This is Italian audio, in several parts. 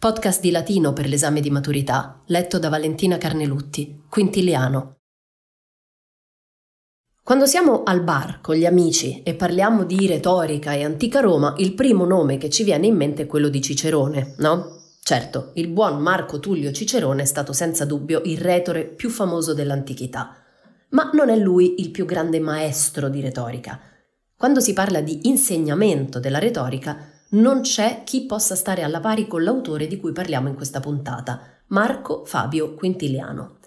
Podcast di latino per l'esame di maturità, letto da Valentina Carnelutti, quintiliano. Quando siamo al bar con gli amici e parliamo di retorica e antica Roma, il primo nome che ci viene in mente è quello di Cicerone, no? Certo, il buon Marco Tullio Cicerone è stato senza dubbio il retore più famoso dell'antichità, ma non è lui il più grande maestro di retorica. Quando si parla di insegnamento della retorica, non c'è chi possa stare alla pari con l'autore di cui parliamo in questa puntata, Marco Fabio Quintiliano.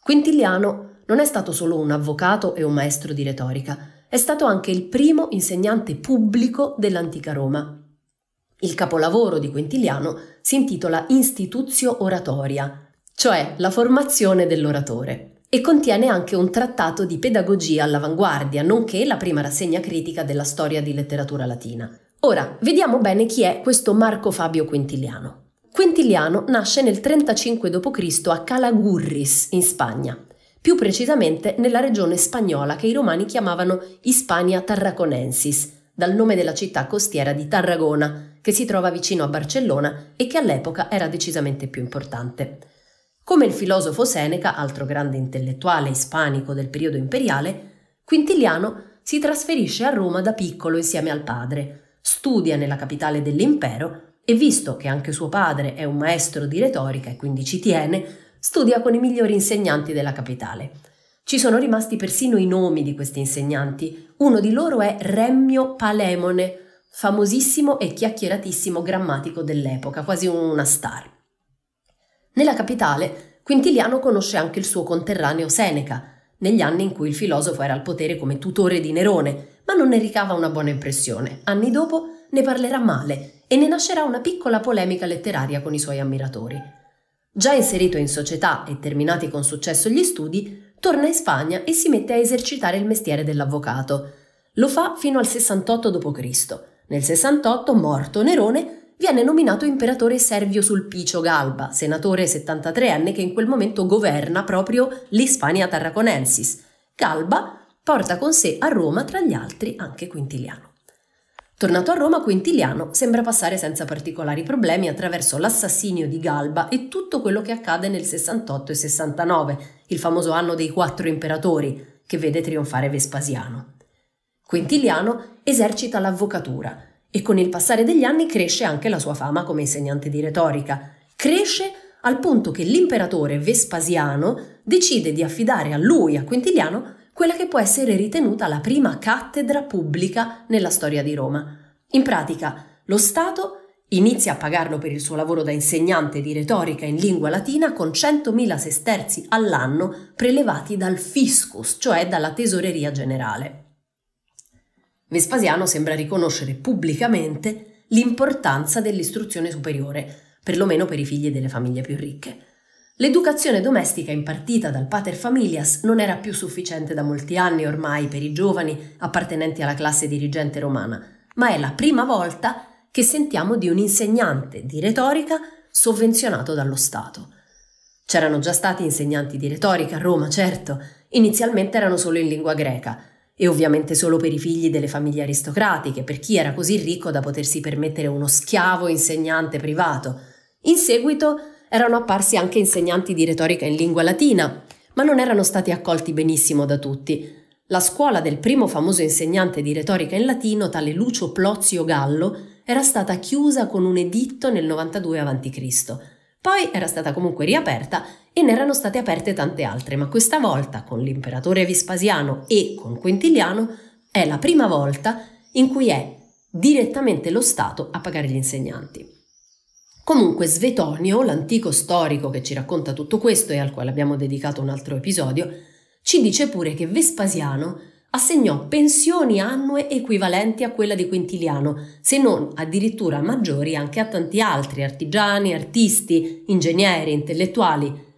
Quintiliano non è stato solo un avvocato e un maestro di retorica, è stato anche il primo insegnante pubblico dell'antica Roma. Il capolavoro di Quintiliano si intitola Institutio Oratoria, cioè la formazione dell'oratore, e contiene anche un trattato di pedagogia all'avanguardia, nonché la prima rassegna critica della storia di letteratura latina. Ora, vediamo bene chi è questo Marco Fabio Quintiliano. Quintiliano nasce nel 35 d.C. a Calagurris, in Spagna, più precisamente nella regione spagnola che i romani chiamavano Hispania Tarraconensis, dal nome della città costiera di Tarragona, che si trova vicino a Barcellona e che all'epoca era decisamente più importante. Come il filosofo Seneca, altro grande intellettuale ispanico del periodo imperiale, Quintiliano si trasferisce a Roma da piccolo insieme al padre, studia nella capitale dell'impero e visto che anche suo padre è un maestro di retorica e quindi ci tiene, studia con i migliori insegnanti della capitale. Ci sono rimasti persino i nomi di questi insegnanti. Uno di loro è Remmio Palemone, famosissimo e chiacchieratissimo grammatico dell'epoca, quasi una star. Nella capitale, Quintiliano conosce anche il suo conterraneo Seneca, negli anni in cui il filosofo era al potere come tutore di Nerone, ma non ne ricava una buona impressione. Anni dopo ne parlerà male e ne nascerà una piccola polemica letteraria con i suoi ammiratori. Già inserito in società e terminati con successo gli studi, torna in Spagna e si mette a esercitare il mestiere dell'avvocato. Lo fa fino al 68 d.C. Nel 68, morto Nerone, viene nominato imperatore Servio Sulpicio Galba, senatore 73enne che in quel momento governa proprio l'Hispania Tarraconensis. Galba porta con sé a Roma, tra gli altri, anche Quintiliano. Tornato a Roma, Quintiliano sembra passare senza particolari problemi attraverso l'assassinio di Galba e tutto quello che accade nel 68 e 69, il famoso anno dei quattro imperatori, che vede trionfare Vespasiano. Quintiliano esercita l'avvocatura e con il passare degli anni cresce anche la sua fama come insegnante di retorica. Cresce al punto che l'imperatore Vespasiano decide di affidare a lui, a Quintiliano, quella che può essere ritenuta la prima cattedra pubblica nella storia di Roma. In pratica, lo Stato inizia a pagarlo per il suo lavoro da insegnante di retorica in lingua latina con 100.000 sesterzi all'anno prelevati dal fiscus, cioè dalla tesoreria generale. Vespasiano sembra riconoscere pubblicamente l'importanza dell'istruzione superiore, perlomeno per i figli delle famiglie più ricche. L'educazione domestica impartita dal pater familias non era più sufficiente da molti anni ormai per i giovani appartenenti alla classe dirigente romana, ma è la prima volta che sentiamo di un insegnante di retorica sovvenzionato dallo Stato. C'erano già stati insegnanti di retorica a Roma, certo, inizialmente erano solo in lingua greca, e ovviamente solo per i figli delle famiglie aristocratiche, per chi era così ricco da potersi permettere uno schiavo insegnante privato. In seguito erano apparsi anche insegnanti di retorica in lingua latina, ma non erano stati accolti benissimo da tutti. La scuola del primo famoso insegnante di retorica in latino, tale Lucio Plozio Gallo, era stata chiusa con un editto nel 92 a.C. Poi era stata comunque riaperta e ne erano state aperte tante altre, ma questa volta con l'imperatore Vespasiano e con Quintiliano è la prima volta in cui è direttamente lo Stato a pagare gli insegnanti. Comunque Svetonio, l'antico storico che ci racconta tutto questo e al quale abbiamo dedicato un altro episodio, ci dice pure che Vespasiano assegnò pensioni annue equivalenti a quella di Quintiliano, se non addirittura maggiori anche a tanti altri artigiani, artisti, ingegneri, intellettuali.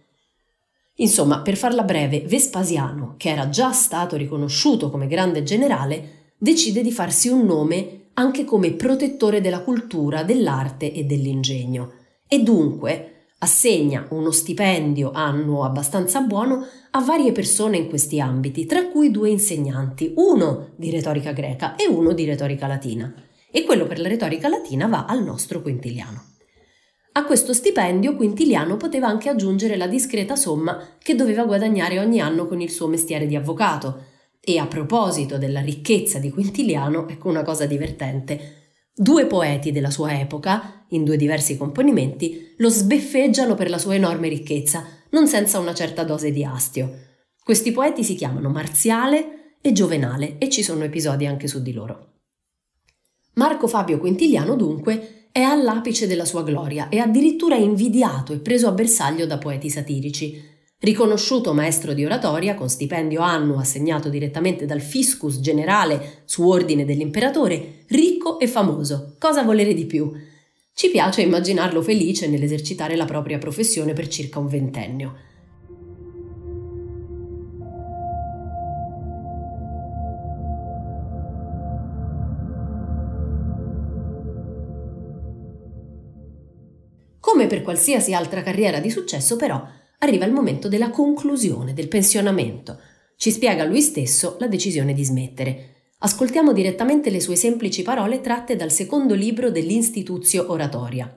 Insomma, per farla breve, Vespasiano, che era già stato riconosciuto come grande generale, decide di farsi un nome anche come protettore della cultura, dell'arte e dell'ingegno. E dunque assegna uno stipendio annuo abbastanza buono a varie persone in questi ambiti, tra cui due insegnanti, uno di retorica greca e uno di retorica latina. E quello per la retorica latina va al nostro Quintiliano. A questo stipendio Quintiliano poteva anche aggiungere la discreta somma che doveva guadagnare ogni anno con il suo mestiere di avvocato. E a proposito della ricchezza di Quintiliano, ecco una cosa divertente. Due poeti della sua epoca, in due diversi componimenti, lo sbeffeggiano per la sua enorme ricchezza, non senza una certa dose di astio. Questi poeti si chiamano Marziale e Giovenale e ci sono episodi anche su di loro. Marco Fabio Quintiliano, dunque, è all'apice della sua gloria e addirittura invidiato e preso a bersaglio da poeti satirici, Riconosciuto maestro di oratoria con stipendio annuo assegnato direttamente dal fiscus generale su ordine dell'imperatore, ricco e famoso, cosa volere di più? Ci piace immaginarlo felice nell'esercitare la propria professione per circa un ventennio. Come per qualsiasi altra carriera di successo, però, arriva il momento della conclusione, del pensionamento. Ci spiega lui stesso la decisione di smettere. Ascoltiamo direttamente le sue semplici parole tratte dal secondo libro dell'Instituzio Oratoria.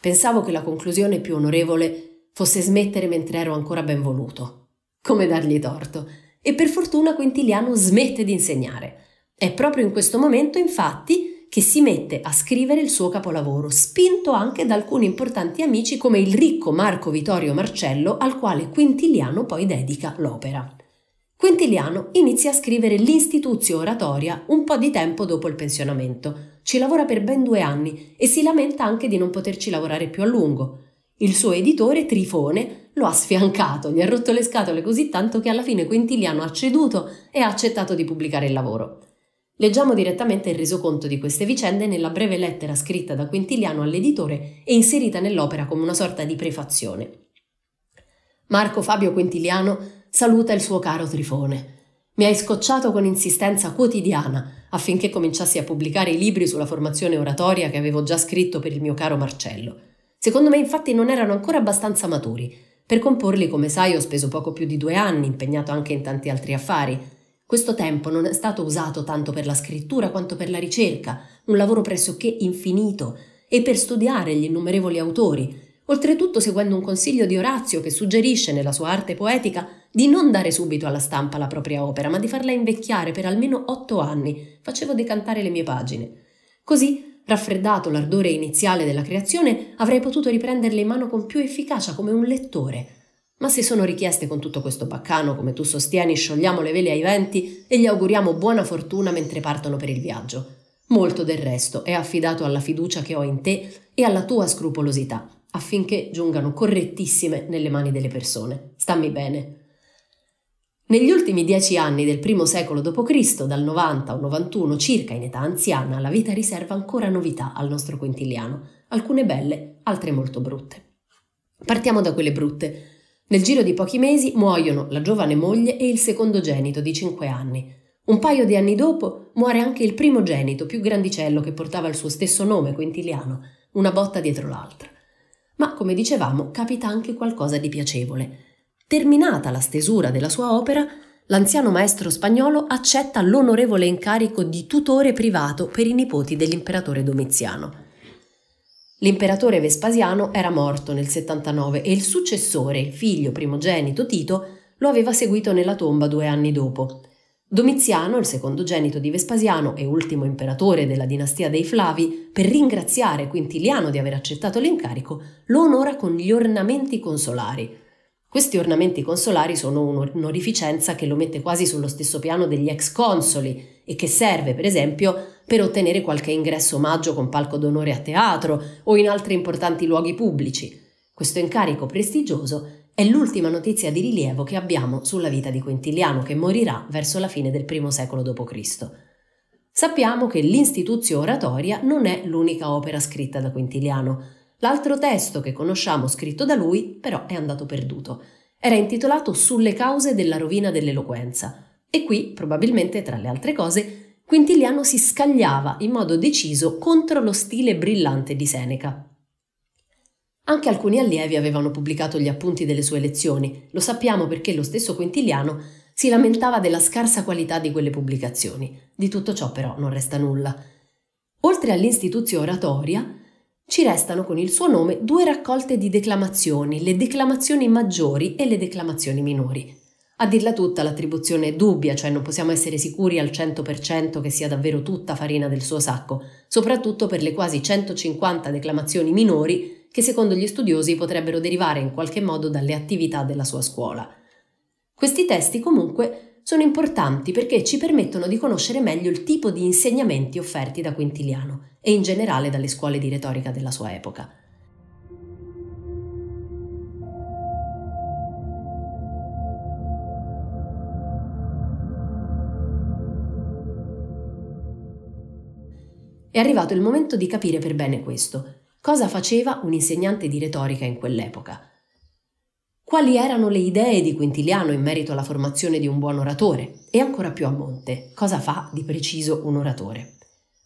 Pensavo che la conclusione più onorevole fosse smettere mentre ero ancora ben voluto. Come dargli torto? E per fortuna Quintiliano smette di insegnare. È proprio in questo momento, infatti, che si mette a scrivere il suo capolavoro, spinto anche da alcuni importanti amici come il ricco Marco Vittorio Marcello, al quale Quintiliano poi dedica l'opera. Quintiliano inizia a scrivere l'Instituzio Oratoria un po' di tempo dopo il pensionamento. Ci lavora per ben due anni e si lamenta anche di non poterci lavorare più a lungo. Il suo editore, Trifone, lo ha sfiancato, gli ha rotto le scatole così tanto che alla fine Quintiliano ha ceduto e ha accettato di pubblicare il lavoro. Leggiamo direttamente il resoconto di queste vicende nella breve lettera scritta da Quintiliano all'editore e inserita nell'opera come una sorta di prefazione. Marco Fabio Quintiliano saluta il suo caro Trifone. Mi hai scocciato con insistenza quotidiana affinché cominciassi a pubblicare i libri sulla formazione oratoria che avevo già scritto per il mio caro Marcello. Secondo me infatti non erano ancora abbastanza maturi. Per comporli, come sai, ho speso poco più di due anni, impegnato anche in tanti altri affari. Questo tempo non è stato usato tanto per la scrittura quanto per la ricerca, un lavoro pressoché infinito, e per studiare gli innumerevoli autori, oltretutto seguendo un consiglio di Orazio che suggerisce nella sua arte poetica di non dare subito alla stampa la propria opera, ma di farla invecchiare per almeno otto anni. Facevo decantare le mie pagine. Così, raffreddato l'ardore iniziale della creazione, avrei potuto riprenderle in mano con più efficacia come un lettore, ma se sono richieste con tutto questo baccano, come tu sostieni, sciogliamo le vele ai venti e gli auguriamo buona fortuna mentre partono per il viaggio. Molto del resto è affidato alla fiducia che ho in te e alla tua scrupolosità, affinché giungano correttissime nelle mani delle persone. Stammi bene. Negli ultimi dieci anni del primo secolo d.C., dal 90 al 91 circa in età anziana, la vita riserva ancora novità al nostro quintiliano, alcune belle, altre molto brutte. Partiamo da quelle brutte. Nel giro di pochi mesi muoiono la giovane moglie e il secondogenito di cinque anni. Un paio di anni dopo muore anche il primogenito più grandicello che portava il suo stesso nome, Quintiliano, una botta dietro l'altra. Ma, come dicevamo, capita anche qualcosa di piacevole. Terminata la stesura della sua opera, l'anziano maestro spagnolo accetta l'onorevole incarico di tutore privato per i nipoti dell'imperatore Domiziano. L'imperatore Vespasiano era morto nel 79 e il successore, il figlio primogenito Tito, lo aveva seguito nella tomba due anni dopo. Domiziano, il secondogenito di Vespasiano e ultimo imperatore della dinastia dei Flavi, per ringraziare Quintiliano di aver accettato l'incarico, lo onora con gli ornamenti consolari. Questi ornamenti consolari sono un'onorificenza che lo mette quasi sullo stesso piano degli ex consoli e che serve, per esempio, per ottenere qualche ingresso omaggio con palco d'onore a teatro o in altri importanti luoghi pubblici. Questo incarico prestigioso è l'ultima notizia di rilievo che abbiamo sulla vita di Quintiliano, che morirà verso la fine del primo secolo d.C. Sappiamo che l'Instituzio Oratoria non è l'unica opera scritta da Quintiliano. L'altro testo che conosciamo scritto da lui però è andato perduto. Era intitolato Sulle cause della rovina dell'eloquenza e qui, probabilmente tra le altre cose, Quintiliano si scagliava in modo deciso contro lo stile brillante di Seneca. Anche alcuni allievi avevano pubblicato gli appunti delle sue lezioni, lo sappiamo perché lo stesso Quintiliano si lamentava della scarsa qualità di quelle pubblicazioni. Di tutto ciò però non resta nulla. Oltre all'Instituzio Oratoria, ci restano con il suo nome due raccolte di declamazioni, le declamazioni maggiori e le declamazioni minori. A dirla tutta l'attribuzione è dubbia, cioè non possiamo essere sicuri al 100% che sia davvero tutta farina del suo sacco, soprattutto per le quasi 150 declamazioni minori che secondo gli studiosi potrebbero derivare in qualche modo dalle attività della sua scuola. Questi testi comunque sono importanti perché ci permettono di conoscere meglio il tipo di insegnamenti offerti da Quintiliano e in generale dalle scuole di retorica della sua epoca. È arrivato il momento di capire per bene questo. Cosa faceva un insegnante di retorica in quell'epoca? Quali erano le idee di Quintiliano in merito alla formazione di un buon oratore e ancora più a monte, cosa fa di preciso un oratore.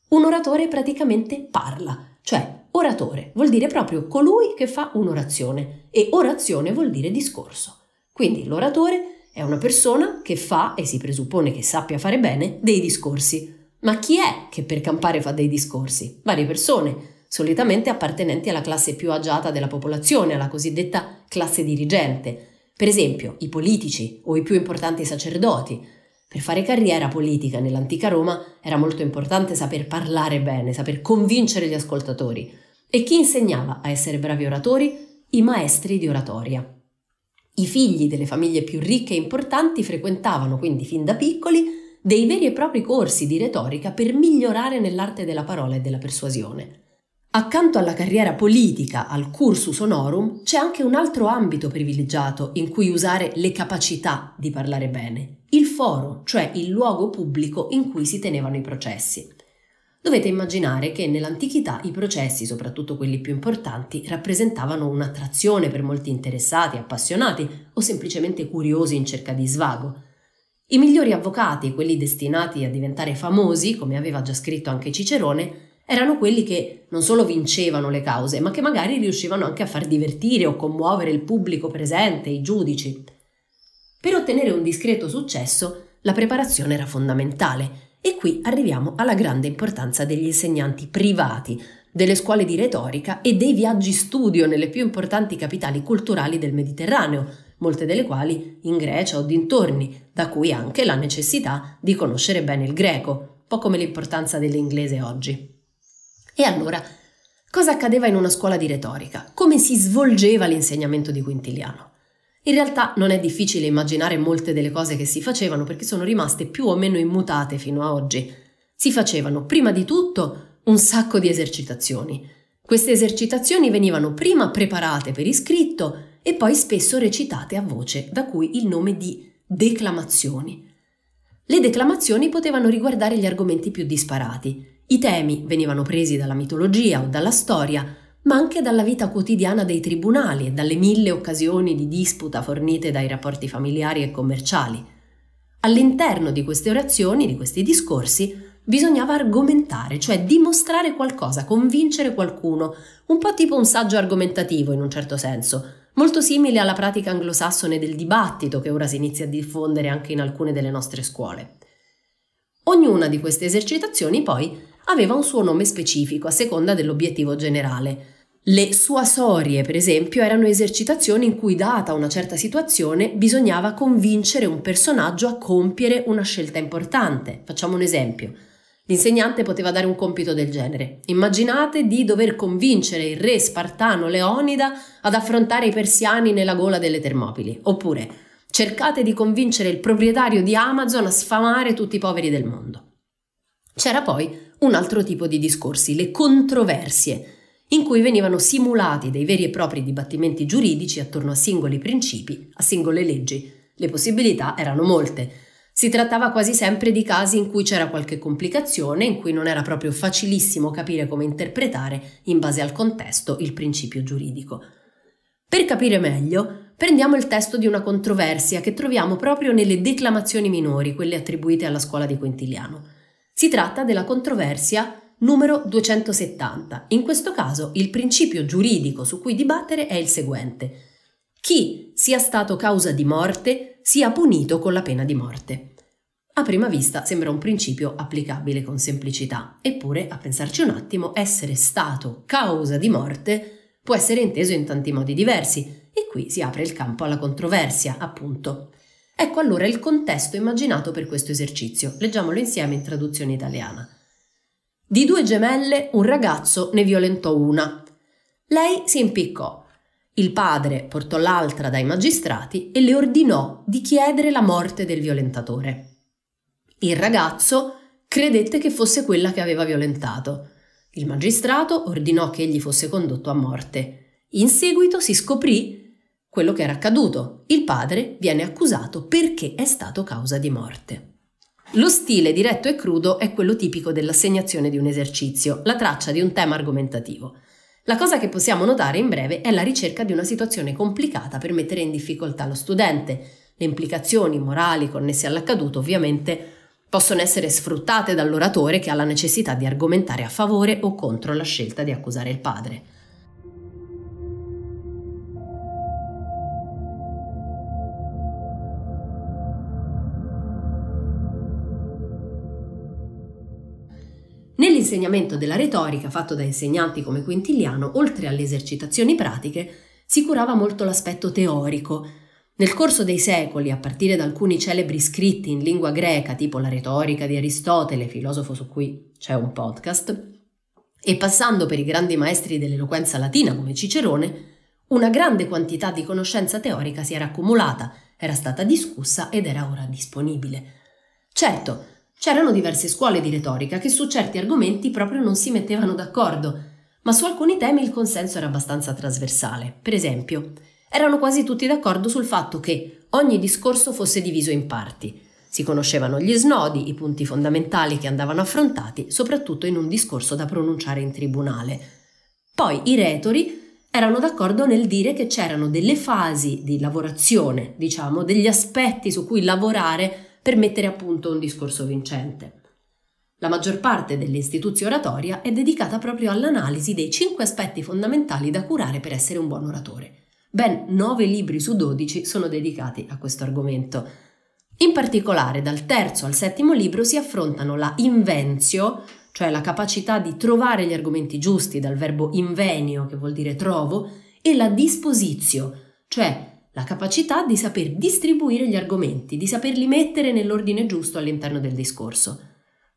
Un oratore praticamente parla, cioè oratore vuol dire proprio colui che fa un'orazione e orazione vuol dire discorso. Quindi l'oratore è una persona che fa, e si presuppone che sappia fare bene, dei discorsi. Ma chi è che per campare fa dei discorsi? Varie persone, solitamente appartenenti alla classe più agiata della popolazione, alla cosiddetta classe dirigente, per esempio i politici o i più importanti sacerdoti. Per fare carriera politica nell'antica Roma era molto importante saper parlare bene, saper convincere gli ascoltatori. E chi insegnava a essere bravi oratori? I maestri di oratoria. I figli delle famiglie più ricche e importanti frequentavano quindi fin da piccoli dei veri e propri corsi di retorica per migliorare nell'arte della parola e della persuasione. Accanto alla carriera politica, al cursus honorum, c'è anche un altro ambito privilegiato in cui usare le capacità di parlare bene, il foro, cioè il luogo pubblico in cui si tenevano i processi. Dovete immaginare che nell'antichità i processi, soprattutto quelli più importanti, rappresentavano un'attrazione per molti interessati, appassionati o semplicemente curiosi in cerca di svago. I migliori avvocati, quelli destinati a diventare famosi, come aveva già scritto anche Cicerone, erano quelli che non solo vincevano le cause, ma che magari riuscivano anche a far divertire o commuovere il pubblico presente, i giudici. Per ottenere un discreto successo, la preparazione era fondamentale e qui arriviamo alla grande importanza degli insegnanti privati, delle scuole di retorica e dei viaggi studio nelle più importanti capitali culturali del Mediterraneo, molte delle quali in Grecia o dintorni, da cui anche la necessità di conoscere bene il greco, un po' come l'importanza dell'inglese oggi. E allora, cosa accadeva in una scuola di retorica? Come si svolgeva l'insegnamento di Quintiliano? In realtà non è difficile immaginare molte delle cose che si facevano perché sono rimaste più o meno immutate fino a oggi. Si facevano prima di tutto un sacco di esercitazioni. Queste esercitazioni venivano prima preparate per iscritto e poi spesso recitate a voce, da cui il nome di declamazioni. Le declamazioni potevano riguardare gli argomenti più disparati, i temi venivano presi dalla mitologia o dalla storia, ma anche dalla vita quotidiana dei tribunali e dalle mille occasioni di disputa fornite dai rapporti familiari e commerciali. All'interno di queste orazioni, di questi discorsi, bisognava argomentare, cioè dimostrare qualcosa, convincere qualcuno, un po' tipo un saggio argomentativo in un certo senso, molto simile alla pratica anglosassone del dibattito che ora si inizia a diffondere anche in alcune delle nostre scuole. Ognuna di queste esercitazioni poi aveva un suo nome specifico a seconda dell'obiettivo generale. Le suasorie, per esempio, erano esercitazioni in cui, data una certa situazione, bisognava convincere un personaggio a compiere una scelta importante. Facciamo un esempio. L'insegnante poteva dare un compito del genere. Immaginate di dover convincere il re spartano Leonida ad affrontare i persiani nella gola delle Termopili. Oppure cercate di convincere il proprietario di Amazon a sfamare tutti i poveri del mondo. C'era poi un altro tipo di discorsi, le controversie. in cui venivano simulati dei veri e propri dibattimenti giuridici attorno a singoli principi, a singole leggi. Le possibilità erano molte. Si trattava quasi sempre di casi in cui c'era qualche complicazione, in cui non era proprio facilissimo capire come interpretare, in base al contesto, il principio giuridico. Per capire meglio, prendiamo il testo di una controversia che troviamo proprio nelle declamazioni minori, quelle attribuite alla scuola di Quintiliano. Si tratta della controversia numero 270. In questo caso il principio giuridico su cui dibattere è il seguente. Chi sia stato causa di morte sia punito con la pena di morte. A prima vista sembra un principio applicabile con semplicità, eppure, a pensarci un attimo, essere stato causa di morte può essere inteso in tanti modi diversi e qui si apre il campo alla controversia, appunto. Ecco allora il contesto immaginato per questo esercizio. Leggiamolo insieme in traduzione italiana. Di due gemelle un ragazzo ne violentò una. Lei si impiccò. Il padre portò l'altra dai magistrati e le ordinò di chiedere la morte del violentatore. Il ragazzo credette che fosse quella che aveva violentato. Il magistrato ordinò che egli fosse condotto a morte. In seguito si scoprì quello che era accaduto. Il padre viene accusato perché è stato causa di morte. Lo stile diretto e crudo è quello tipico dell'assegnazione di un esercizio, la traccia di un tema argomentativo. La cosa che possiamo notare in breve è la ricerca di una situazione complicata per mettere in difficoltà lo studente. Le implicazioni morali connesse all'accaduto ovviamente possono essere sfruttate dall'oratore che ha la necessità di argomentare a favore o contro la scelta di accusare il padre. Nell'insegnamento della retorica fatto da insegnanti come Quintiliano, oltre alle esercitazioni pratiche, si curava molto l'aspetto teorico. Nel corso dei secoli, a partire da alcuni celebri scritti in lingua greca, tipo la retorica di Aristotele, filosofo su cui c'è un podcast, e passando per i grandi maestri dell'eloquenza latina come Cicerone, una grande quantità di conoscenza teorica si era accumulata, era stata discussa ed era ora disponibile. Certo, C'erano diverse scuole di retorica che su certi argomenti proprio non si mettevano d'accordo, ma su alcuni temi il consenso era abbastanza trasversale. Per esempio, erano quasi tutti d'accordo sul fatto che ogni discorso fosse diviso in parti. Si conoscevano gli snodi, i punti fondamentali che andavano affrontati, soprattutto in un discorso da pronunciare in tribunale. Poi i retori erano d'accordo nel dire che c'erano delle fasi di lavorazione, diciamo, degli aspetti su cui lavorare per mettere a punto un discorso vincente. La maggior parte dell'istituzio oratoria è dedicata proprio all'analisi dei cinque aspetti fondamentali da curare per essere un buon oratore. Ben nove libri su dodici sono dedicati a questo argomento. In particolare, dal terzo al settimo libro si affrontano la inventio, cioè la capacità di trovare gli argomenti giusti dal verbo invenio, che vuol dire trovo, e la disposizio, cioè la capacità di saper distribuire gli argomenti, di saperli mettere nell'ordine giusto all'interno del discorso.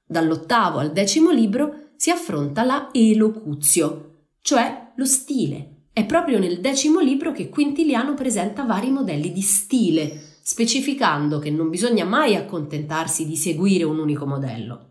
Dall'ottavo al decimo libro si affronta la elocuzio, cioè lo stile. È proprio nel decimo libro che Quintiliano presenta vari modelli di stile, specificando che non bisogna mai accontentarsi di seguire un unico modello.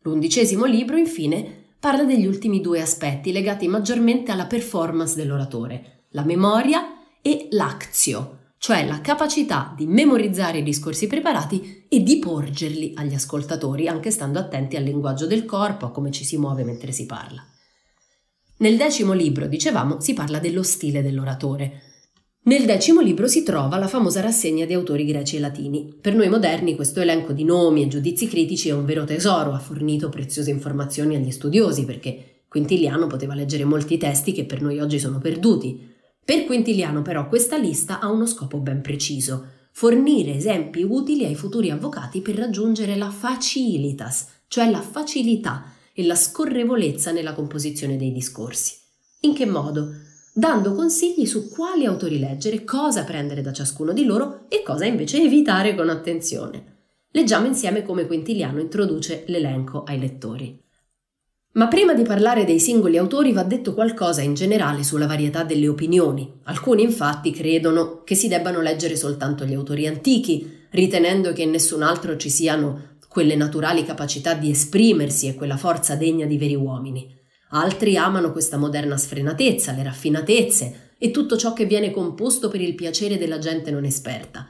L'undicesimo libro, infine, parla degli ultimi due aspetti legati maggiormente alla performance dell'oratore, la memoria e l'actio, cioè la capacità di memorizzare i discorsi preparati e di porgerli agli ascoltatori, anche stando attenti al linguaggio del corpo, a come ci si muove mentre si parla. Nel decimo libro, dicevamo, si parla dello stile dell'oratore. Nel decimo libro si trova la famosa rassegna di autori greci e latini. Per noi moderni questo elenco di nomi e giudizi critici è un vero tesoro, ha fornito preziose informazioni agli studiosi perché Quintiliano poteva leggere molti testi che per noi oggi sono perduti. Per Quintiliano però questa lista ha uno scopo ben preciso, fornire esempi utili ai futuri avvocati per raggiungere la facilitas, cioè la facilità e la scorrevolezza nella composizione dei discorsi. In che modo? Dando consigli su quali autori leggere, cosa prendere da ciascuno di loro e cosa invece evitare con attenzione. Leggiamo insieme come Quintiliano introduce l'elenco ai lettori. Ma prima di parlare dei singoli autori va detto qualcosa in generale sulla varietà delle opinioni. Alcuni infatti credono che si debbano leggere soltanto gli autori antichi, ritenendo che in nessun altro ci siano quelle naturali capacità di esprimersi e quella forza degna di veri uomini. Altri amano questa moderna sfrenatezza, le raffinatezze e tutto ciò che viene composto per il piacere della gente non esperta.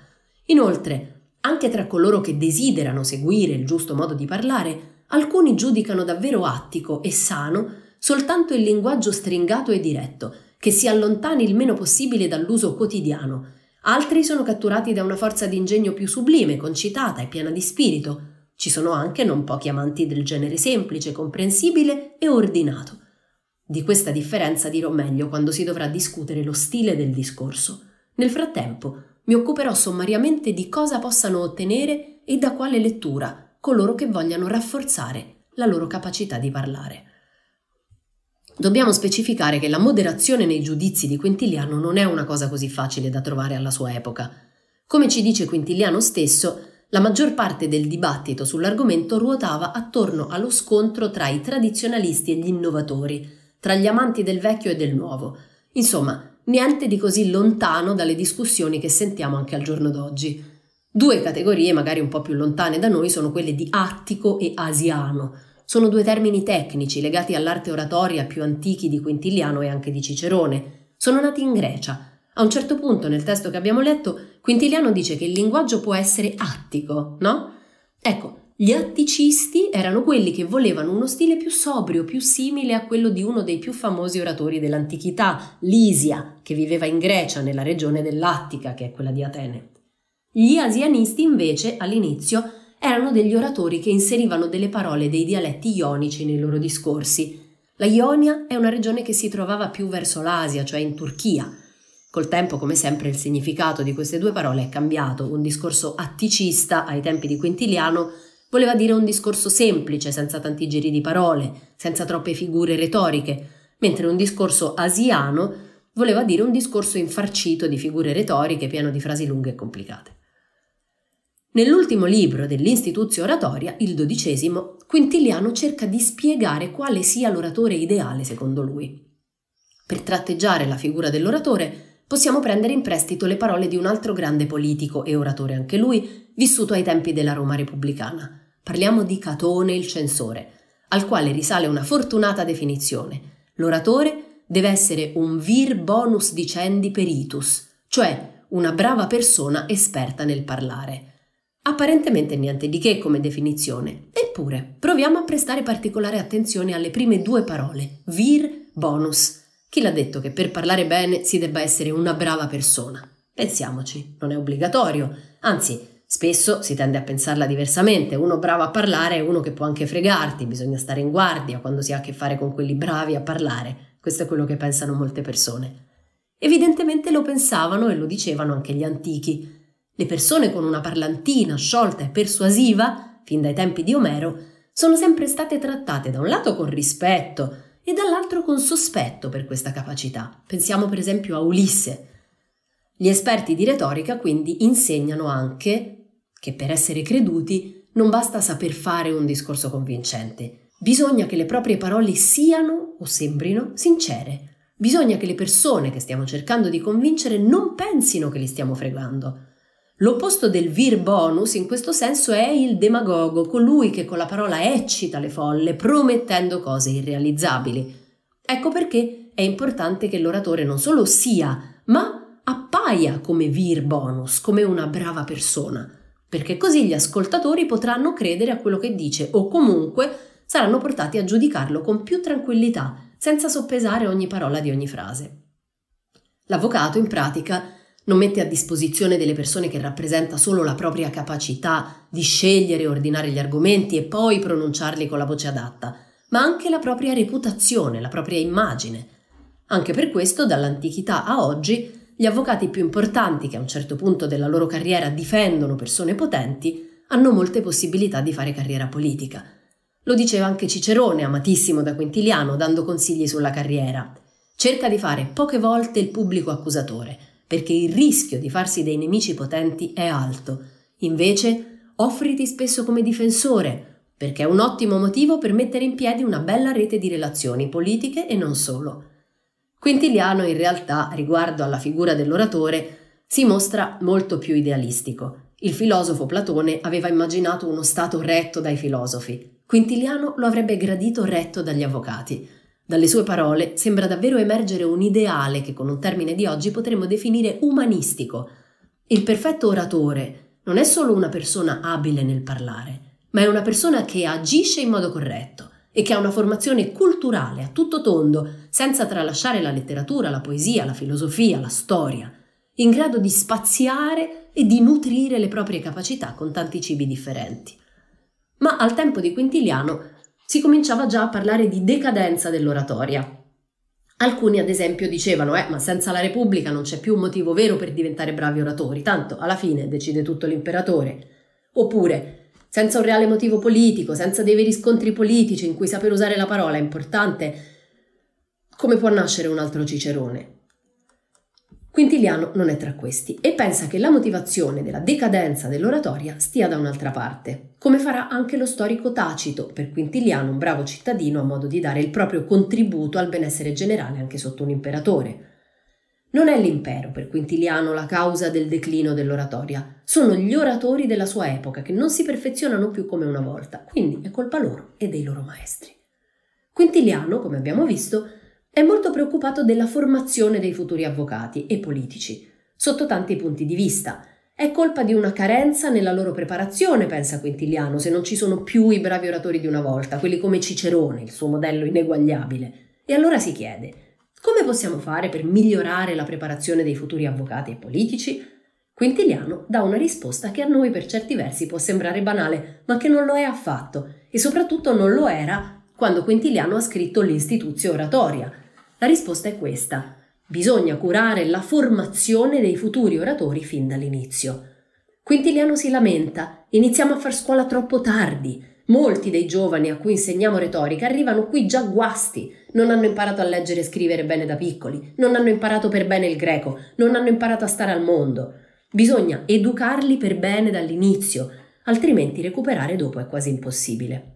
Inoltre, anche tra coloro che desiderano seguire il giusto modo di parlare, alcuni giudicano davvero attico e sano soltanto il linguaggio stringato e diretto, che si allontani il meno possibile dall'uso quotidiano. Altri sono catturati da una forza di ingegno più sublime, concitata e piena di spirito. Ci sono anche non pochi amanti del genere semplice, comprensibile e ordinato. Di questa differenza dirò meglio quando si dovrà discutere lo stile del discorso. Nel frattempo mi occuperò sommariamente di cosa possano ottenere e da quale lettura coloro che vogliano rafforzare la loro capacità di parlare. Dobbiamo specificare che la moderazione nei giudizi di Quintiliano non è una cosa così facile da trovare alla sua epoca. Come ci dice Quintiliano stesso, la maggior parte del dibattito sull'argomento ruotava attorno allo scontro tra i tradizionalisti e gli innovatori, tra gli amanti del vecchio e del nuovo. Insomma, niente di così lontano dalle discussioni che sentiamo anche al giorno d'oggi. Due categorie magari un po' più lontane da noi sono quelle di attico e asiano, sono due termini tecnici legati all'arte oratoria più antichi di Quintiliano e anche di Cicerone. Sono nati in Grecia. A un certo punto nel testo che abbiamo letto, Quintiliano dice che il linguaggio può essere attico, no? Ecco, gli atticisti erano quelli che volevano uno stile più sobrio, più simile a quello di uno dei più famosi oratori dell'antichità, Lisia, che viveva in Grecia, nella regione dell'Attica, che è quella di Atene. Gli asianisti invece, all'inizio, erano degli oratori che inserivano delle parole dei dialetti ionici nei loro discorsi. La Ionia è una regione che si trovava più verso l'Asia, cioè in Turchia. Col tempo, come sempre, il significato di queste due parole è cambiato. Un discorso atticista ai tempi di Quintiliano voleva dire un discorso semplice, senza tanti giri di parole, senza troppe figure retoriche, mentre un discorso asiano voleva dire un discorso infarcito di figure retoriche pieno di frasi lunghe e complicate. Nell'ultimo libro dell'Instituzio Oratoria, il dodicesimo, Quintiliano cerca di spiegare quale sia l'oratore ideale secondo lui. Per tratteggiare la figura dell'oratore possiamo prendere in prestito le parole di un altro grande politico e oratore anche lui, vissuto ai tempi della Roma repubblicana. Parliamo di Catone il censore, al quale risale una fortunata definizione. L'oratore deve essere un vir bonus dicendi peritus, cioè una brava persona esperta nel parlare. Apparentemente niente di che come definizione, eppure proviamo a prestare particolare attenzione alle prime due parole, vir bonus. Chi l'ha detto che per parlare bene si debba essere una brava persona? Pensiamoci, non è obbligatorio, anzi, spesso si tende a pensarla diversamente. Uno bravo a parlare è uno che può anche fregarti, bisogna stare in guardia quando si ha a che fare con quelli bravi a parlare. Questo è quello che pensano molte persone. Evidentemente lo pensavano e lo dicevano anche gli antichi. Le persone con una parlantina sciolta e persuasiva, fin dai tempi di Omero, sono sempre state trattate da un lato con rispetto e dall'altro con sospetto per questa capacità. Pensiamo per esempio a Ulisse. Gli esperti di retorica quindi insegnano anche che per essere creduti non basta saper fare un discorso convincente, bisogna che le proprie parole siano o sembrino sincere. Bisogna che le persone che stiamo cercando di convincere non pensino che li stiamo fregando. L'opposto del vir bonus in questo senso è il demagogo, colui che con la parola eccita le folle, promettendo cose irrealizzabili. Ecco perché è importante che l'oratore non solo sia, ma appaia come vir bonus, come una brava persona, perché così gli ascoltatori potranno credere a quello che dice o comunque saranno portati a giudicarlo con più tranquillità, senza soppesare ogni parola di ogni frase. L'avvocato, in pratica, non mette a disposizione delle persone che rappresenta solo la propria capacità di scegliere e ordinare gli argomenti e poi pronunciarli con la voce adatta, ma anche la propria reputazione, la propria immagine. Anche per questo, dall'antichità a oggi, gli avvocati più importanti che a un certo punto della loro carriera difendono persone potenti hanno molte possibilità di fare carriera politica. Lo diceva anche Cicerone, amatissimo da Quintiliano, dando consigli sulla carriera. Cerca di fare poche volte il pubblico accusatore perché il rischio di farsi dei nemici potenti è alto. Invece, offriti spesso come difensore, perché è un ottimo motivo per mettere in piedi una bella rete di relazioni politiche e non solo. Quintiliano, in realtà, riguardo alla figura dell'oratore, si mostra molto più idealistico. Il filosofo Platone aveva immaginato uno Stato retto dai filosofi. Quintiliano lo avrebbe gradito retto dagli avvocati. Dalle sue parole sembra davvero emergere un ideale che con un termine di oggi potremmo definire umanistico. Il perfetto oratore non è solo una persona abile nel parlare, ma è una persona che agisce in modo corretto e che ha una formazione culturale a tutto tondo, senza tralasciare la letteratura, la poesia, la filosofia, la storia, in grado di spaziare e di nutrire le proprie capacità con tanti cibi differenti. Ma al tempo di Quintiliano si cominciava già a parlare di decadenza dell'oratoria. Alcuni, ad esempio, dicevano: Eh, ma senza la Repubblica non c'è più un motivo vero per diventare bravi oratori, tanto alla fine decide tutto l'imperatore. Oppure, senza un reale motivo politico, senza dei veri scontri politici in cui saper usare la parola è importante, come può nascere un altro Cicerone? Quintiliano non è tra questi e pensa che la motivazione della decadenza dell'oratoria stia da un'altra parte, come farà anche lo storico Tacito, per Quintiliano un bravo cittadino a modo di dare il proprio contributo al benessere generale anche sotto un imperatore. Non è l'impero per Quintiliano la causa del declino dell'oratoria, sono gli oratori della sua epoca che non si perfezionano più come una volta, quindi è colpa loro e dei loro maestri. Quintiliano, come abbiamo visto, è molto preoccupato della formazione dei futuri avvocati e politici, sotto tanti punti di vista. È colpa di una carenza nella loro preparazione, pensa Quintiliano, se non ci sono più i bravi oratori di una volta, quelli come Cicerone, il suo modello ineguagliabile. E allora si chiede, come possiamo fare per migliorare la preparazione dei futuri avvocati e politici? Quintiliano dà una risposta che a noi per certi versi può sembrare banale, ma che non lo è affatto, e soprattutto non lo era quando Quintiliano ha scritto l'Instituzio Oratoria, la risposta è questa. Bisogna curare la formazione dei futuri oratori fin dall'inizio. Quintiliano si lamenta, iniziamo a far scuola troppo tardi. Molti dei giovani a cui insegniamo retorica arrivano qui già guasti, non hanno imparato a leggere e scrivere bene da piccoli, non hanno imparato per bene il greco, non hanno imparato a stare al mondo. Bisogna educarli per bene dall'inizio, altrimenti recuperare dopo è quasi impossibile.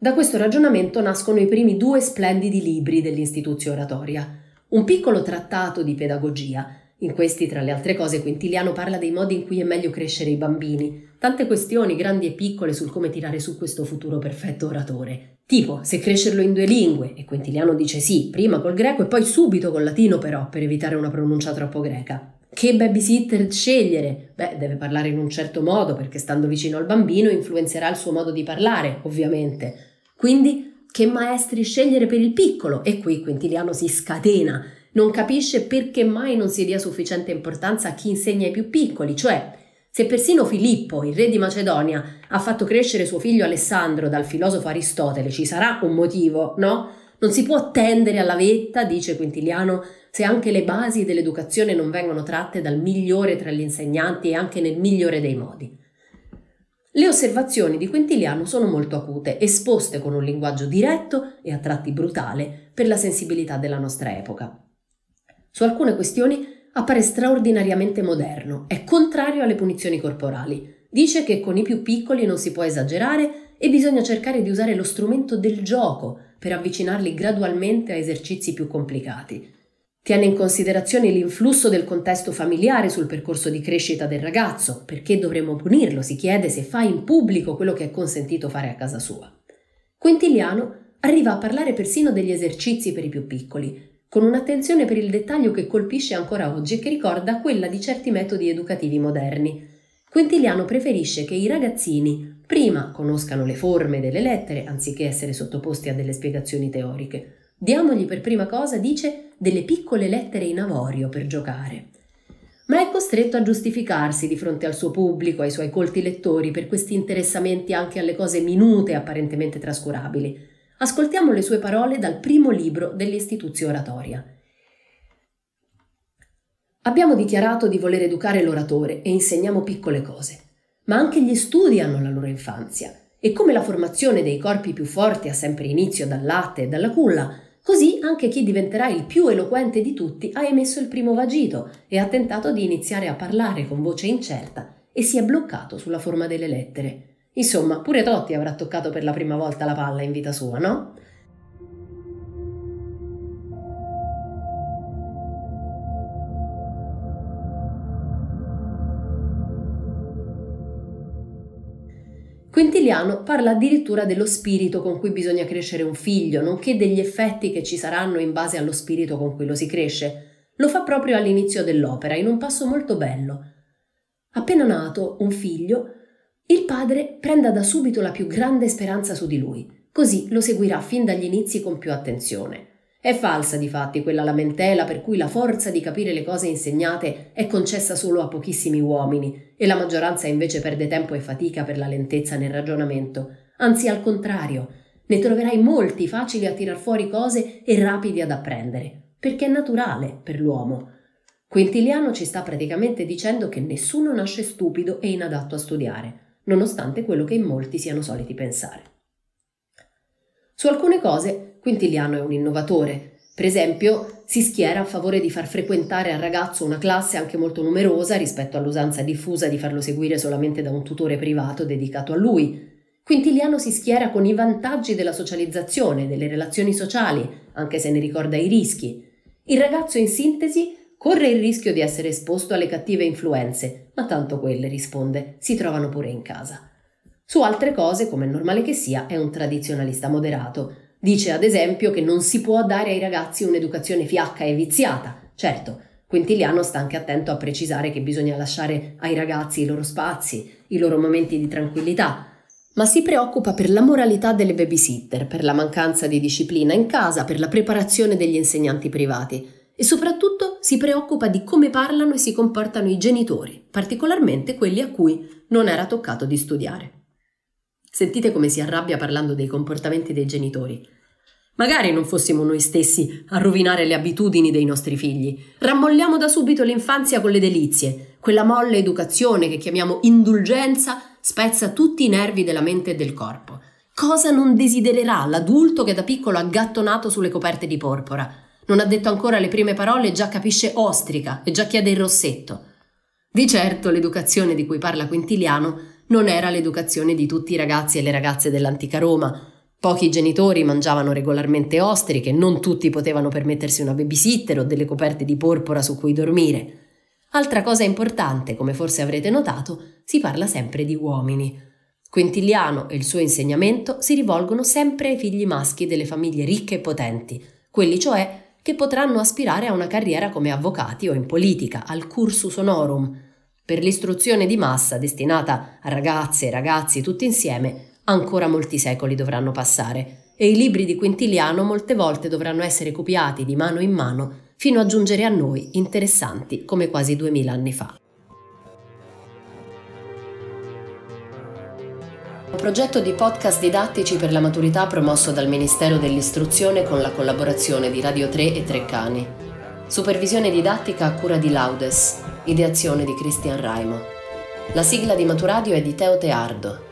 Da questo ragionamento nascono i primi due splendidi libri dell'Istituzio Oratoria. Un piccolo trattato di pedagogia. In questi, tra le altre cose, Quintiliano parla dei modi in cui è meglio crescere i bambini. Tante questioni, grandi e piccole, sul come tirare su questo futuro perfetto oratore. Tipo, se crescerlo in due lingue, e Quintiliano dice sì, prima col greco e poi subito col latino però, per evitare una pronuncia troppo greca. Che babysitter scegliere? Beh, deve parlare in un certo modo, perché stando vicino al bambino influenzerà il suo modo di parlare, ovviamente. Quindi che maestri scegliere per il piccolo? E qui Quintiliano si scatena, non capisce perché mai non si dia sufficiente importanza a chi insegna ai più piccoli, cioè se persino Filippo, il re di Macedonia, ha fatto crescere suo figlio Alessandro dal filosofo Aristotele, ci sarà un motivo, no? Non si può tendere alla vetta, dice Quintiliano, se anche le basi dell'educazione non vengono tratte dal migliore tra gli insegnanti e anche nel migliore dei modi. Le osservazioni di Quintiliano sono molto acute, esposte con un linguaggio diretto e a tratti brutale per la sensibilità della nostra epoca. Su alcune questioni appare straordinariamente moderno, è contrario alle punizioni corporali, dice che con i più piccoli non si può esagerare e bisogna cercare di usare lo strumento del gioco per avvicinarli gradualmente a esercizi più complicati. Tiene in considerazione l'influsso del contesto familiare sul percorso di crescita del ragazzo, perché dovremmo punirlo, si chiede se fa in pubblico quello che è consentito fare a casa sua. Quintiliano arriva a parlare persino degli esercizi per i più piccoli, con un'attenzione per il dettaglio che colpisce ancora oggi e che ricorda quella di certi metodi educativi moderni. Quintiliano preferisce che i ragazzini prima conoscano le forme delle lettere anziché essere sottoposti a delle spiegazioni teoriche. Diamogli per prima cosa, dice, delle piccole lettere in avorio per giocare. Ma è costretto a giustificarsi di fronte al suo pubblico, ai suoi colti lettori, per questi interessamenti anche alle cose minute apparentemente trascurabili. Ascoltiamo le sue parole dal primo libro dell'Istituzio Oratoria. Abbiamo dichiarato di voler educare l'oratore e insegniamo piccole cose, ma anche gli studi hanno la loro infanzia. E come la formazione dei corpi più forti ha sempre inizio dal latte e dalla culla, Così anche chi diventerà il più eloquente di tutti ha emesso il primo vagito e ha tentato di iniziare a parlare con voce incerta e si è bloccato sulla forma delle lettere. Insomma, pure Totti avrà toccato per la prima volta la palla in vita sua, no? Quintiliano parla addirittura dello spirito con cui bisogna crescere un figlio, nonché degli effetti che ci saranno in base allo spirito con cui lo si cresce. Lo fa proprio all'inizio dell'opera, in un passo molto bello. Appena nato un figlio, il padre prenda da subito la più grande speranza su di lui, così lo seguirà fin dagli inizi con più attenzione. È falsa, difatti, quella lamentela per cui la forza di capire le cose insegnate è concessa solo a pochissimi uomini e la maggioranza invece perde tempo e fatica per la lentezza nel ragionamento. Anzi, al contrario, ne troverai molti facili a tirar fuori cose e rapidi ad apprendere, perché è naturale per l'uomo. Quintiliano ci sta praticamente dicendo che nessuno nasce stupido e inadatto a studiare, nonostante quello che in molti siano soliti pensare. Su alcune cose Quintiliano è un innovatore. Per esempio, si schiera a favore di far frequentare al ragazzo una classe anche molto numerosa rispetto all'usanza diffusa di farlo seguire solamente da un tutore privato dedicato a lui. Quintiliano si schiera con i vantaggi della socializzazione, delle relazioni sociali, anche se ne ricorda i rischi. Il ragazzo, in sintesi, corre il rischio di essere esposto alle cattive influenze, ma tanto quelle, risponde, si trovano pure in casa. Su altre cose, come è normale che sia, è un tradizionalista moderato, Dice ad esempio che non si può dare ai ragazzi un'educazione fiacca e viziata. Certo, Quintiliano sta anche attento a precisare che bisogna lasciare ai ragazzi i loro spazi, i loro momenti di tranquillità, ma si preoccupa per la moralità delle babysitter, per la mancanza di disciplina in casa, per la preparazione degli insegnanti privati e soprattutto si preoccupa di come parlano e si comportano i genitori, particolarmente quelli a cui non era toccato di studiare. Sentite come si arrabbia parlando dei comportamenti dei genitori. Magari non fossimo noi stessi a rovinare le abitudini dei nostri figli. Rammolliamo da subito l'infanzia con le delizie. Quella molle educazione che chiamiamo indulgenza spezza tutti i nervi della mente e del corpo. Cosa non desidererà l'adulto che da piccolo ha gattonato sulle coperte di porpora? Non ha detto ancora le prime parole e già capisce ostrica e già chiede il rossetto. Di certo l'educazione di cui parla Quintiliano non era l'educazione di tutti i ragazzi e le ragazze dell'antica Roma. Pochi genitori mangiavano regolarmente ostriche, non tutti potevano permettersi una babysitter o delle coperte di porpora su cui dormire. Altra cosa importante, come forse avrete notato, si parla sempre di uomini. Quintiliano e il suo insegnamento si rivolgono sempre ai figli maschi delle famiglie ricche e potenti, quelli cioè che potranno aspirare a una carriera come avvocati o in politica, al cursus honorum, per l'istruzione di massa destinata a ragazze e ragazzi tutti insieme, ancora molti secoli dovranno passare e i libri di Quintiliano molte volte dovranno essere copiati di mano in mano fino a giungere a noi interessanti come quasi duemila anni fa. Un progetto di podcast didattici per la maturità promosso dal Ministero dell'Istruzione con la collaborazione di Radio 3 e Treccani. Supervisione didattica a cura di Laudes, ideazione di Christian Raimo. La sigla di Maturadio è di Teo Teardo,